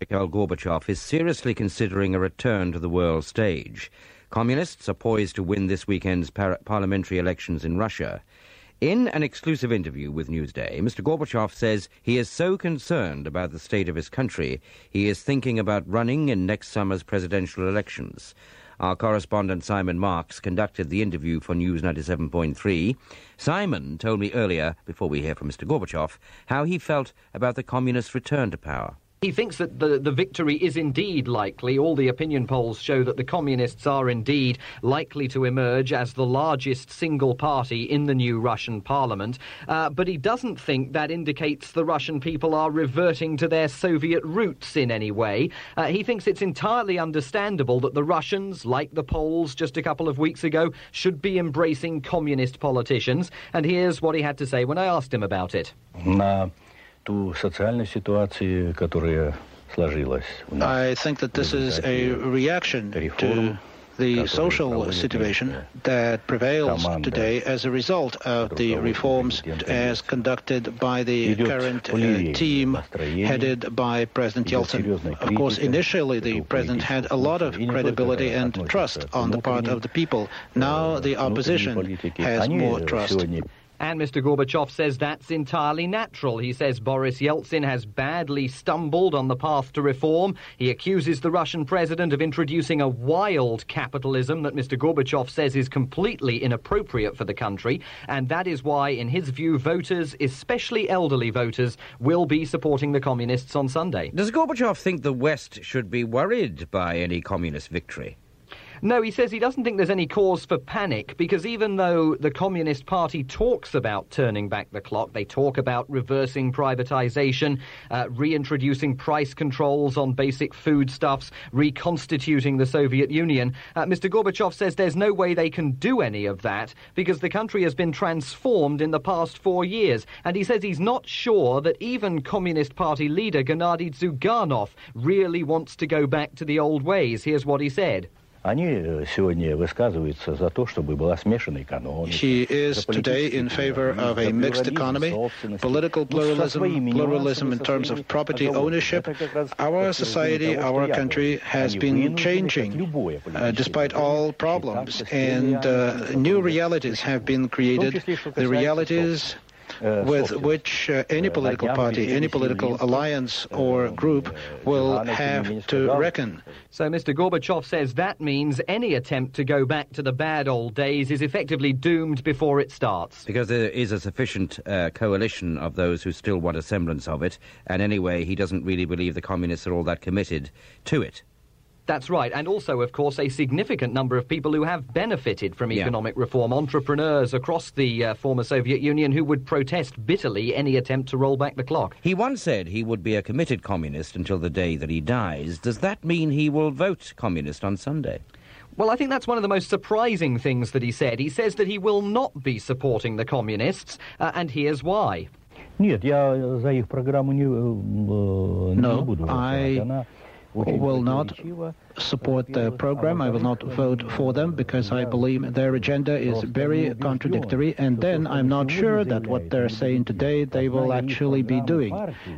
Mikhail Gorbachev is seriously considering a return to the world stage. Communists are poised to win this weekend's par- parliamentary elections in Russia. In an exclusive interview with Newsday, Mr. Gorbachev says he is so concerned about the state of his country, he is thinking about running in next summer's presidential elections. Our correspondent Simon Marks conducted the interview for News 97.3. Simon told me earlier, before we hear from Mr. Gorbachev, how he felt about the communists' return to power. He thinks that the, the victory is indeed likely. All the opinion polls show that the communists are indeed likely to emerge as the largest single party in the new Russian parliament. Uh, but he doesn't think that indicates the Russian people are reverting to their Soviet roots in any way. Uh, he thinks it's entirely understandable that the Russians, like the Poles just a couple of weeks ago, should be embracing communist politicians. And here's what he had to say when I asked him about it. На ту социальную ситуацию, которая сложилась. I think that this is a reaction to the social situation that prevails today as a result of the reforms as conducted by the current uh, team headed by President Yeltsin. Of course, initially the president had a lot of credibility and trust on the part of the people. Now the opposition has more trust. And Mr. Gorbachev says that's entirely natural. He says Boris Yeltsin has badly stumbled on the path to reform. He accuses the Russian president of introducing a wild capitalism that Mr. Gorbachev says is completely inappropriate for the country. And that is why, in his view, voters, especially elderly voters, will be supporting the communists on Sunday. Does Gorbachev think the West should be worried by any communist victory? No, he says he doesn't think there's any cause for panic because even though the Communist Party talks about turning back the clock, they talk about reversing privatization, uh, reintroducing price controls on basic foodstuffs, reconstituting the Soviet Union, uh, Mr. Gorbachev says there's no way they can do any of that because the country has been transformed in the past four years. And he says he's not sure that even Communist Party leader Gennady Zyuganov really wants to go back to the old ways. Here's what he said. Они сегодня высказываются за то, чтобы была смешанная экономика. He is today in favor of a mixed economy, political pluralism, pluralism in terms of property ownership. Our society, our country has been changing uh, despite all problems, and uh, new realities have been created. The realities with which uh, any political party, any political alliance or group will have to reckon. So Mr. Gorbachev says that means any attempt to go back to the bad old days is effectively doomed before it starts. Because there is a sufficient uh, coalition of those who still want a semblance of it, and anyway, he doesn't really believe the communists are all that committed to it. That's right. And also, of course, a significant number of people who have benefited from Yeah. economic reform, entrepreneurs across the uh, former Soviet Union who would protest bitterly any attempt to roll back the clock. He once said he would be a committed communist until the day that he dies. Does that mean he will vote communist on Sunday? Well, I think that's one of the most surprising things that he said. He says that he will not be supporting the communists, uh, and here's why. Нет, я за их программу не, э, не No, буду I голосовать. Она очень will not support their program. I will not vote for them because I believe their agenda is very contradictory. And then I'm not sure that what they're saying today they will actually be doing.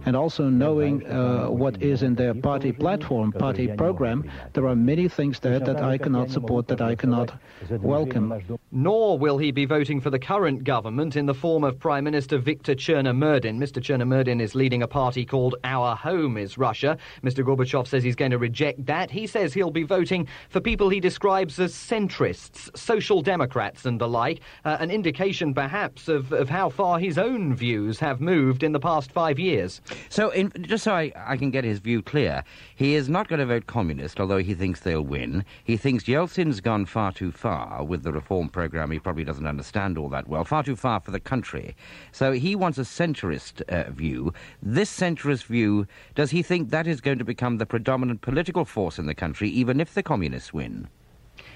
And also knowing uh, what is in their party platform, party program, there are many things there that I cannot support, that I cannot welcome. Nor will he be voting for the current government in the form of Prime Minister Viktor Chernomyrdin. Mr. Chernomyrdin is leading a party called Our Home is Russia. Mr. Gorbachev says he's going to reject that. He says he'll be voting for people he describes as centrists, social democrats, and the like, uh, an indication perhaps of, of how far his own views have moved in the past five years. So, in, just so I, I can get his view clear, he is not going to vote communist, although he thinks they'll win. He thinks Yeltsin's gone far too far with the reform program. He probably doesn't understand all that well. Far too far for the country. So he wants a centrist uh, view. This centrist view, does he think that is going to become the predominant political force in the country, even if the communists win?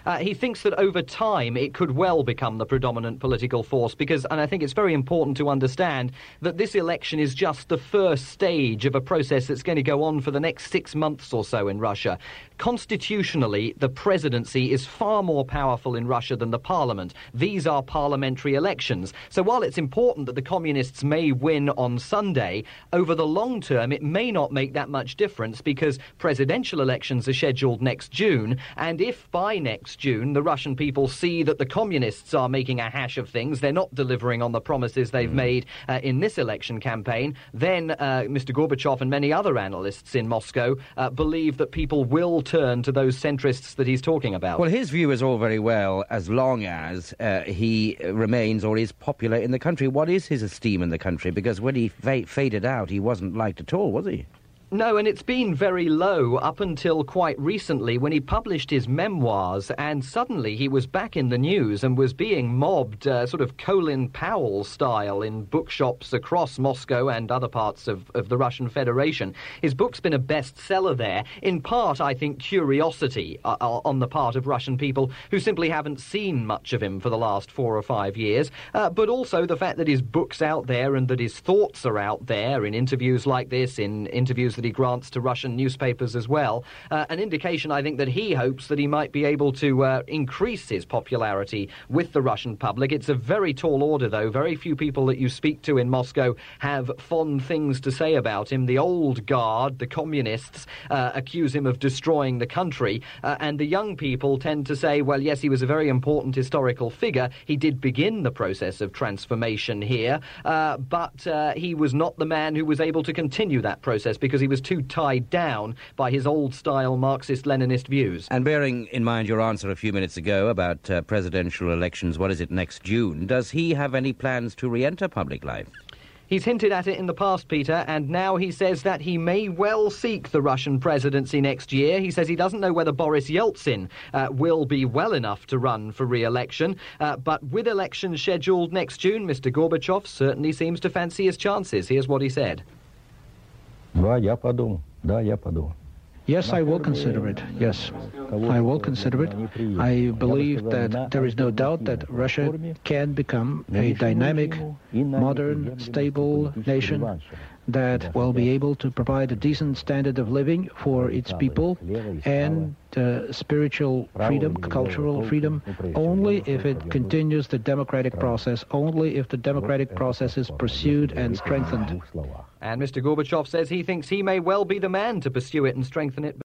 Uh, he thinks that over time it could well become the predominant political force because, and I think it's very important to understand that this election is just the first stage of a process that's going to go on for the next six months or so in Russia. Constitutionally, the presidency is far more powerful in Russia than the parliament. These are parliamentary elections. So while it's important that the communists may win on Sunday, over the long term it may not make that much difference because presidential elections are scheduled next June, and if by next June the Russian people see that the communists are making a hash of things, they're not delivering on the promises they've mm. made uh, in this election campaign, then uh, Mr. Gorbachev and many other analysts in Moscow uh, believe that people will turn to those centrists that he's talking about. Well, his view is all very well as long as uh, he remains or is popular in the country. What is his esteem in the country? Because when he fa- faded out, he wasn't liked at all, was he? No, and it's been very low up until quite recently when he published his memoirs, and suddenly he was back in the news and was being mobbed, uh, sort of Colin Powell style, in bookshops across Moscow and other parts of, of the Russian Federation. His book's been a bestseller there, in part, I think, curiosity uh, uh, on the part of Russian people who simply haven't seen much of him for the last four or five years, uh, but also the fact that his book's out there and that his thoughts are out there in interviews like this, in interviews that that he grants to Russian newspapers as well. Uh, an indication, I think, that he hopes that he might be able to uh, increase his popularity with the Russian public. It's a very tall order, though. Very few people that you speak to in Moscow have fond things to say about him. The old guard, the communists, uh, accuse him of destroying the country, uh, and the young people tend to say, well, yes, he was a very important historical figure. He did begin the process of transformation here, uh, but uh, he was not the man who was able to continue that process because he was too tied down by his old style Marxist Leninist views. And bearing in mind your answer a few minutes ago about uh, presidential elections, what is it, next June, does he have any plans to re enter public life? He's hinted at it in the past, Peter, and now he says that he may well seek the Russian presidency next year. He says he doesn't know whether Boris Yeltsin uh, will be well enough to run for re election, uh, but with elections scheduled next June, Mr. Gorbachev certainly seems to fancy his chances. Here's what he said. Да, я подумал. Да, я подумал. Yes, I will consider it. Yes, I will consider it. I believe that there is no doubt that Russia can become a dynamic, modern, stable nation that will be able to provide a decent standard of living for its people and uh, spiritual freedom, cultural freedom, only if it continues the democratic process, only if the democratic process is pursued and strengthened. And Mr. Gorbachev says he thinks he may well be the man to pursue it and strengthen it.